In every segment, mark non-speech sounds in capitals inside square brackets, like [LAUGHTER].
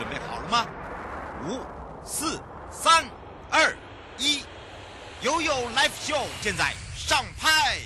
准备好了吗？五、四、三、二、一，悠悠 Live Show 现在上拍。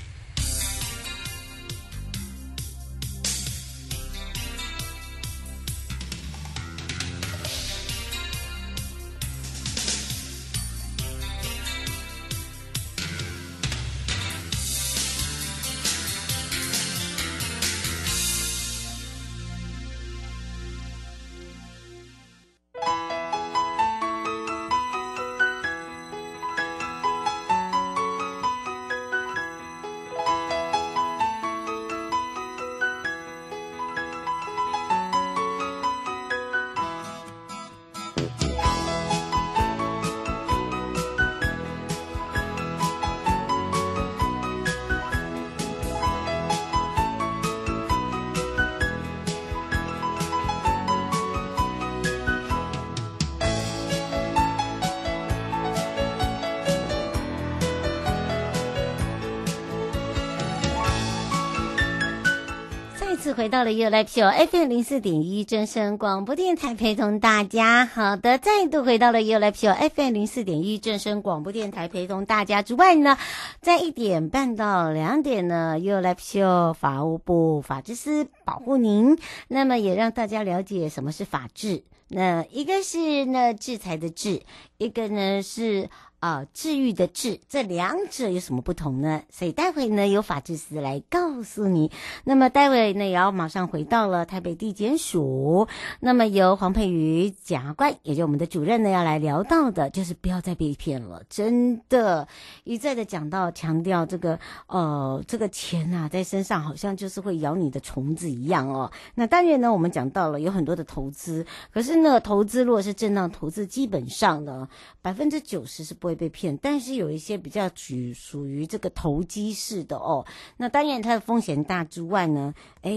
回到了 You Live Show FM 零四点一正声广播电台，陪同大家。好的，再度回到了 You Live Show FM 零四点一正声广播电台，陪同大家之外呢，在一点半到两点呢，You Live Show 法务部法制司保护您。那么也让大家了解什么是法治。那一个是呢制裁的制，一个呢是。啊，治愈的治，这两者有什么不同呢？所以待会呢，由法制司来告诉你。那么待会呢，也要马上回到了台北地检署。那么由黄佩瑜检察官，也就我们的主任呢，要来聊到的，就是不要再被骗了。真的，一再的讲到强调这个，呃，这个钱啊，在身上好像就是会咬你的虫子一样哦。那当然呢，我们讲到了有很多的投资，可是呢，投资如果是正当投资，基本上呢，百分之九十是不会。被骗，但是有一些比较属属于这个投机式的哦。那当然它的风险大之外呢，哎，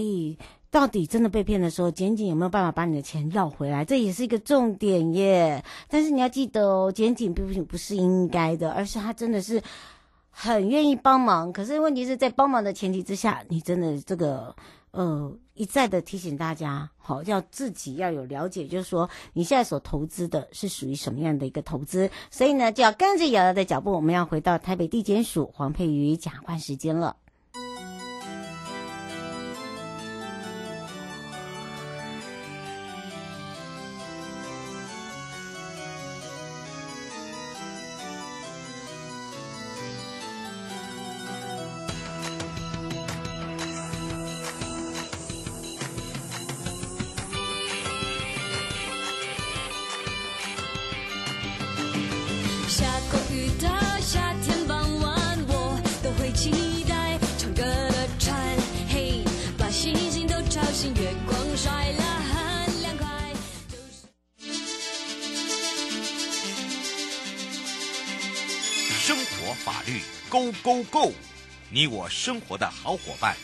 到底真的被骗的时候，检警有没有办法把你的钱要回来？这也是一个重点耶。但是你要记得哦，检警并不不是应该的，而是他真的是很愿意帮忙。可是问题是在帮忙的前提之下，你真的这个。呃，一再的提醒大家，好，要自己要有了解，就是说你现在所投资的是属于什么样的一个投资，所以呢，就要跟着瑶瑶的脚步，我们要回到台北地检署黄佩瑜检察官时间了。生活法律 Go Go Go！你我生活的好伙伴，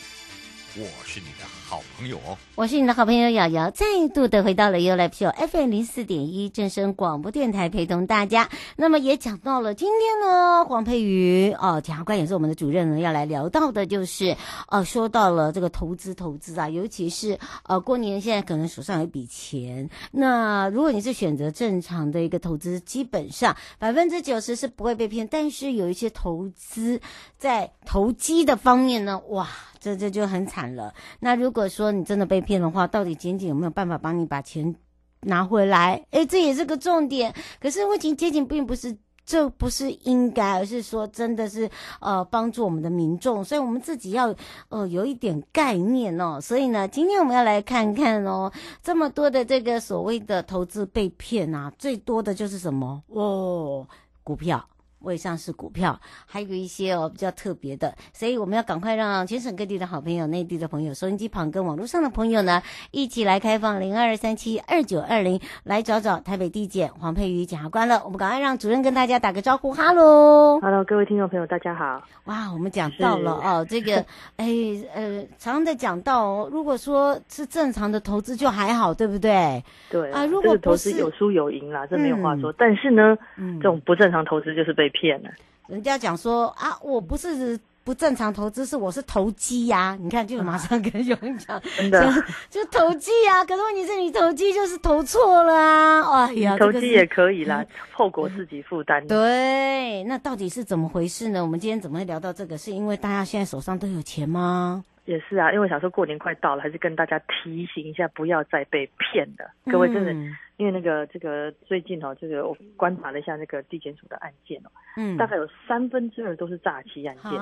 我是你的好朋友哦。我是你的好朋友瑶瑶，再度的回到了 U L P FM 零四点一正声广播电台，陪同大家。那么也讲到了今天呢，黄佩瑜哦，检察官也是我们的主任呢，要来聊到的就是，呃，说到了这个投资投资啊，尤其是呃过年现在可能手上有一笔钱，那如果你是选择正常的一个投资，基本上百分之九十是不会被骗，但是有一些投资在投机的方面呢，哇。这这就很惨了。那如果说你真的被骗的话，到底检警有没有办法帮你把钱拿回来？诶，这也是个重点。可是问题，检警并不是这不是应该，而是说真的是呃帮助我们的民众，所以我们自己要呃有一点概念哦。所以呢，今天我们要来看看哦，这么多的这个所谓的投资被骗啊，最多的就是什么哦，股票。未上市股票，还有一些哦比较特别的，所以我们要赶快让全省各地的好朋友、内地的朋友、收音机旁跟网络上的朋友呢，一起来开放零二三七二九二零来找找台北地检黄佩瑜检察官了。我们赶快让主任跟大家打个招呼，哈喽，哈喽，各位听众朋友，大家好。哇，我们讲到了哦，这个哎呃，常常在讲到哦，如果说是正常的投资就还好，对不对？对啊，如果投资有输有赢啦，这没有话说。嗯、但是呢，嗯，这种不正常投资就是被骗了。人家讲说啊，我不是不正常投资，是我是投机呀、啊。你看，就马上跟有人 [LAUGHS] 讲，真的就，投机啊。可是问题是你投机就是投错了啊！哎呀，投机也可以啦，嗯、后果自己负担。对，那到底是怎么回事呢？我们今天怎么会聊到这个？是因为大家现在手上都有钱吗？也是啊，因为想说过年快到了，还是跟大家提醒一下，不要再被骗了。各位真的，嗯、因为那个这个最近哦，这个我观察了一下那个地检署的案件哦，嗯，大概有三分之二都是诈欺案件，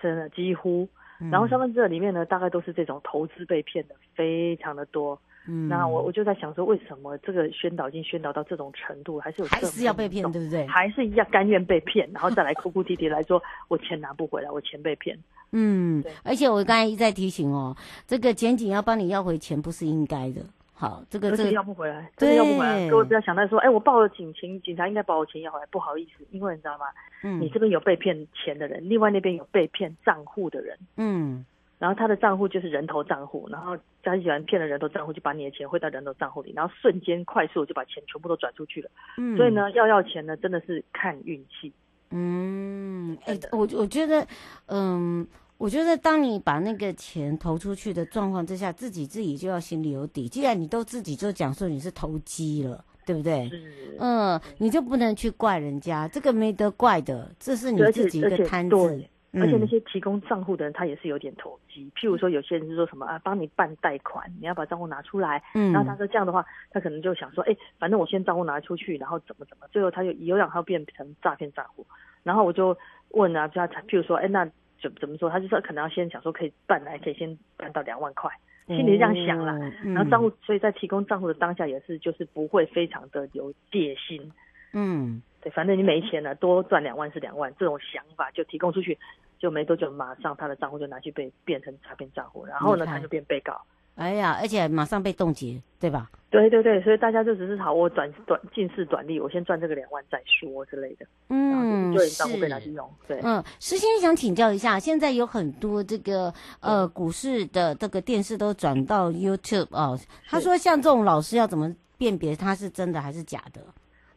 真的几乎。然后三分之二里面呢，大概都是这种投资被骗的，非常的多。嗯，那我我就在想说，为什么这个宣导已经宣导到这种程度，还是有还是要被骗，对不对？还是一样甘愿被骗，然后再来哭哭啼啼来说，我钱拿不回来，我钱被骗。嗯，对而且我刚才一再提醒哦，这个检警要帮你要回钱，不是应该的。好，这个这个要不回来，真的要不回来。各位不要想到说，哎，我报了警情，警察应该把我钱要回来，不好意思，因为你知道吗？嗯，你这边有被骗钱的人，另外那边有被骗账户的人。嗯。然后他的账户就是人头账户，然后诈欺集团骗了人头账户，就把你的钱汇到人头账户里，然后瞬间快速就把钱全部都转出去了。嗯，所以呢，要要钱呢，真的是看运气。嗯，哎，我我觉得，嗯，我觉得当你把那个钱投出去的状况之下，自己自己就要心里有底。既然你都自己就讲说你是投机了，对不对？是。嗯，你就不能去怪人家，这个没得怪的，这是你自己一个摊子。而且那些提供账户的人，他也是有点投机。譬如说，有些人是说什么啊，帮你办贷款，你要把账户拿出来。嗯。然后他说这样的话，他可能就想说，哎，反正我先账户拿出去，然后怎么怎么，最后他就有两套变成诈骗账户。然后我就问啊，就他譬如说，哎，那怎怎么说？他就说可能要先想说可以办来，可以先办到两万块，心里这样想了。嗯。然后账户，所以在提供账户的当下也是，就是不会非常的有戒心。嗯。对，反正你没钱了，多赚两万是两万，这种想法就提供出去，就没多久，马上他的账户就拿去被变成诈骗账户，然后呢，他就变被告。哎呀，而且马上被冻结，对吧？对对对，所以大家就只是好，我短短近视短利，我先赚这个两万再说之类的。嗯，就账户被拿去用。对，嗯，诗馨想请教一下，现在有很多这个呃股市的这个电视都转到 YouTube 哦，他说像这种老师要怎么辨别他是真的还是假的？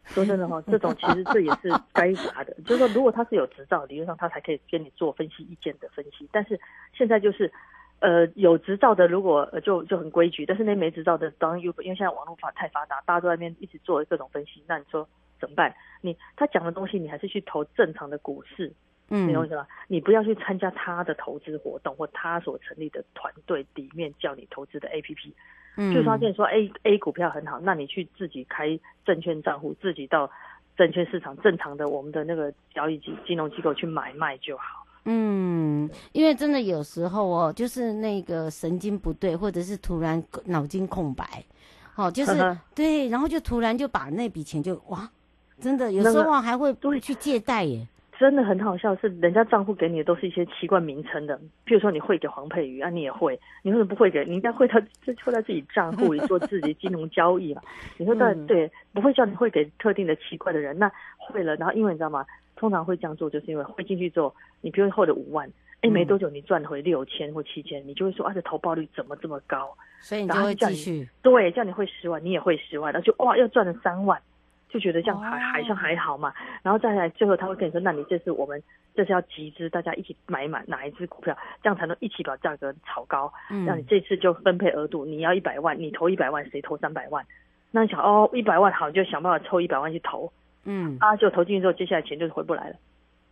说真的哈，这种其实这也是该罚的。就是说，如果他是有执照，理论上他才可以跟你做分析意见的分析。但是现在就是，呃，有执照的如果就就很规矩，但是那没执照的，当然又因为现在网络法太发达，大家都在那边一直做各种分析。那你说怎么办？你他讲的东西，你还是去投正常的股市，嗯，明白吗？你不要去参加他的投资活动或他所成立的团队里面叫你投资的 APP。嗯，就发现说 A A 股票很好，那你去自己开证券账户，自己到证券市场正常的我们的那个交易机金融机构去买卖就好。嗯，因为真的有时候哦，就是那个神经不对，或者是突然脑筋空白，哦，就是对，然后就突然就把那笔钱就哇，真的有时候还会都会去借贷耶。真的很好笑，是人家账户给你的都是一些奇怪名称的，譬如说你汇给黄佩瑜啊，你也会，你为什么不汇给？你应该汇到就汇在自己账户里做自己金融交易嘛？[LAUGHS] 你说对对，不会叫你汇给特定的奇怪的人，那汇了，然后因为你知道吗？通常会这样做，就是因为汇进去之后，你比如汇了五万，哎，没多久你赚回六千或七千，你就会说啊，这投报率怎么这么高？所以你就会继续对，叫你汇十万，你也会十万，然后就哇，又赚了三万。就觉得这样还还像还好嘛，然后再来最后他会跟你说，那你这次我们这是要集资，大家一起买满哪一支股票，这样才能一起把价格炒高。嗯，那你这次就分配额度，你要一百万，你投一百万，谁投三百万？那你想哦，一百万好，你就想办法抽一百万去投。嗯，啊，就投进去之后，接下来钱就是回不来了。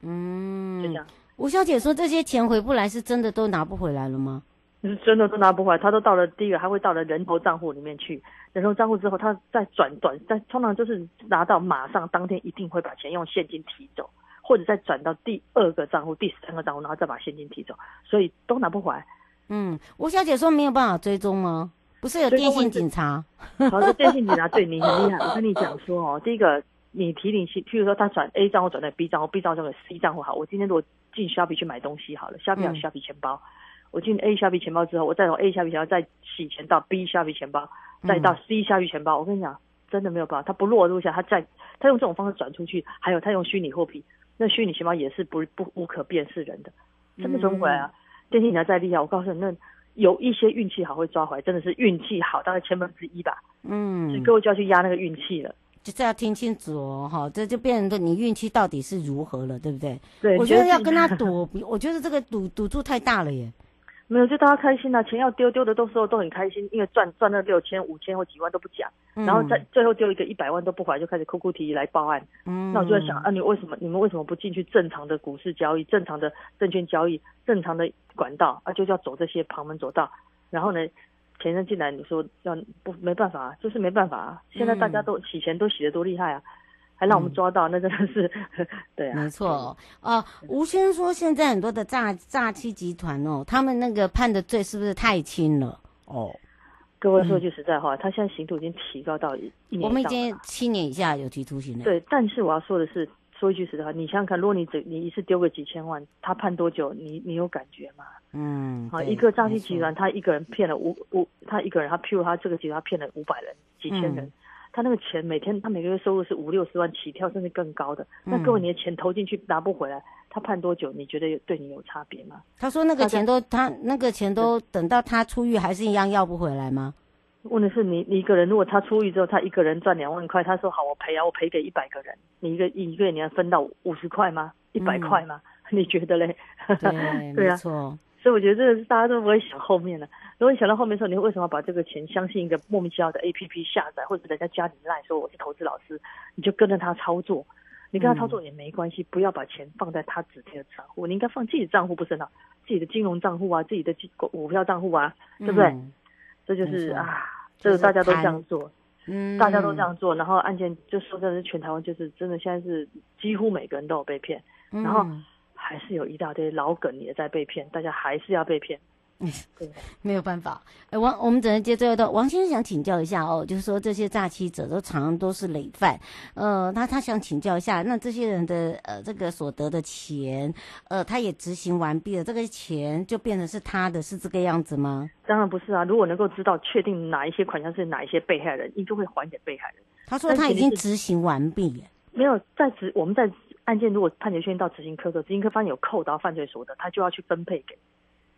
嗯，就这样。吴小姐说这些钱回不来，是真的都拿不回来了吗？是真的都拿不回来，他都到了第一个，还会到了人头账户里面去。人头账户之后，他再转短，但通常就是拿到马上当天一定会把钱用现金提走，或者再转到第二个账户、第三个账户，然后再把现金提走，所以都拿不回来。嗯，吴小姐说没有办法追踪吗？不是有电信警察？好的，电信警察对你很厉害。我跟你讲说哦，第一个你提领性，譬如说他转 A 账户转到 B 账户，B 账户转到 C 账户好。我今天如果进 Shopee 去买东西好了，Shopee 有 Shopee 钱包。嗯我进 A 虾皮钱包之后，我再从 A 虾皮钱包再洗钱到 B 虾皮钱包，再到 C 虾皮钱包。我跟你讲，真的没有办法，他不落入下，他再他用这种方式转出去，还有他用虚拟货币，那虚拟钱包也是不不无可辨识人的，真的转不回来啊！电信你要再厉害，我告诉你，那有一些运气好会抓回来，真的是运气好，大概千分之一吧。嗯，所以各位就要去压那个运气了。就是要听清楚哦，哈，这就变成说你运气到底是如何了，对不对？对，我觉得要跟他 [LAUGHS] 赌，我觉得这个赌赌注太大了耶。没有，就大家开心啊，钱要丢丢的，都时候都很开心，因为赚赚了六千、五千或几万都不讲，然后再最后丢一个一百万都不还，就开始哭哭啼啼来报案。嗯，那我就在想啊，你为什么你们为什么不进去正常的股市交易、正常的证券交易、正常的管道啊？就要走这些旁门左道，然后呢，钱人进来，你说要不没办法啊，就是没办法啊。现在大家都洗钱都洗得多厉害啊！还让我们抓到，嗯、那真的是 [LAUGHS] 对啊，没错哦、呃。吴先生说，现在很多的诈诈欺集团哦，他们那个判的罪是不是太轻了？哦，各位说句实在话，嗯、他现在刑度已经提高到一年。我们已经七年以下有期徒刑了。对，但是我要说的是，说一句实在话，你想想看，如果你只你一次丢个几千万，他判多久？你你有感觉吗？嗯，好，一个诈欺集团，他一个人骗了五五，他一个人，他譬如他这个集团骗了五百人、几千人。嗯他那个钱每天，他每个月收入是五六十万起跳，甚至更高的。那各位，你的钱投进去拿不回来，他判多久？你觉得对你有差别吗？他说那个钱都他那个钱都等到他出狱还是一样要不回来吗？问题是你你一个人，如果他出狱之后，他一个人赚两万块，他说好我赔啊，我赔给一百个人，你一个一个月你要分到五十块吗？一百块吗？嗯、[LAUGHS] 你觉得嘞？对，[LAUGHS] 对啊，没错。所以我觉得这个是大家都不会想后面的。如果你想到后面的时候，你为什么把这个钱相信一个莫名其妙的 APP 下载，或者人家加你赖说我是投资老师，你就跟着他操作？你跟他操作也没关系，嗯、不要把钱放在他指定的账户，你应该放自己的账户，不是呢？自己的金融账户啊，自己的股票账户啊，对不对？嗯、这就是啊，这个大家都这样做，嗯，大家都这样做，然后案件就说真的是全台湾就是真的现在是几乎每个人都有被骗，嗯、然后。还是有一大堆老梗也在被骗，大家还是要被骗。嗯，对，没有办法。哎，王，我们只能接最后的王先生想请教一下哦，就是说这些诈欺者都常常都是累犯，呃，他他想请教一下，那这些人的呃这个所得的钱，呃，他也执行完毕了，这个钱就变成是他的，是这个样子吗？当然不是啊，如果能够知道确定哪一些款项是哪一些被害人，你就会还给被害人。他说他已经执行完毕，没有在执，我们在。案件如果判决确定到执行科的，执行科发现有扣到犯罪所得，他就要去分配给，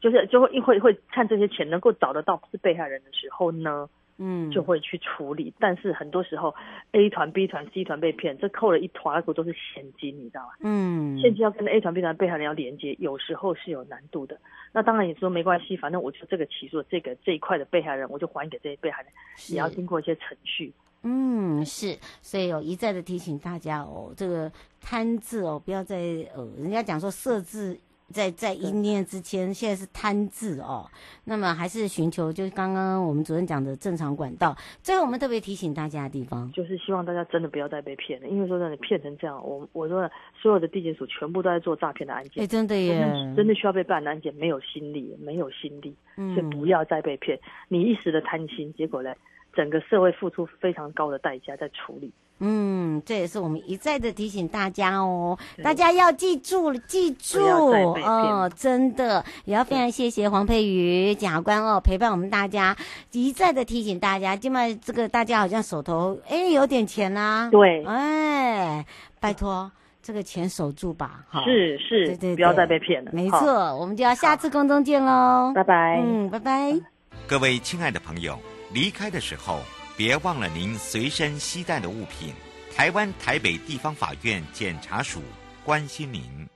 就是就会一会会看这些钱能够找得到是被害人的时候呢，嗯，就会去处理。但是很多时候 A 团、B 团、C 团被骗，这扣了一团，都是现金，你知道吗？嗯，现金要跟 A 团、B 团被害人要连接，有时候是有难度的。那当然你说没关系，反正我就这个起诉这个这一块的被害人，我就还给这些被害人，也要经过一些程序。嗯，是，所以有一再的提醒大家哦，这个贪字哦，不要再呃，人家讲说设字在在一念之间，现在是贪字哦，那么还是寻求就是刚刚我们主任讲的正常管道。最后我们特别提醒大家的地方，就是希望大家真的不要再被骗了，因为说真的骗成这样，我我说所有的地检署全部都在做诈骗的案件，哎，真的耶，真的需要被办的案件没有心力，没有心力，嗯，所以不要再被骗，你一时的贪心，结果呢？整个社会付出非常高的代价在处理，嗯，这也是我们一再的提醒大家哦，大家要记住，记住哦，真的也要非常谢谢黄佩瑜检察官哦，陪伴我们大家，一再的提醒大家，今晚这个大家好像手头哎有点钱呐、啊，对，哎，拜托这个钱守住吧，哈，是是，对，对对，不要再被骗了，没错，我们就要下次空中见喽，拜拜，嗯，拜拜，各位亲爱的朋友。离开的时候，别忘了您随身携带的物品。台湾台北地方法院检察署关心您。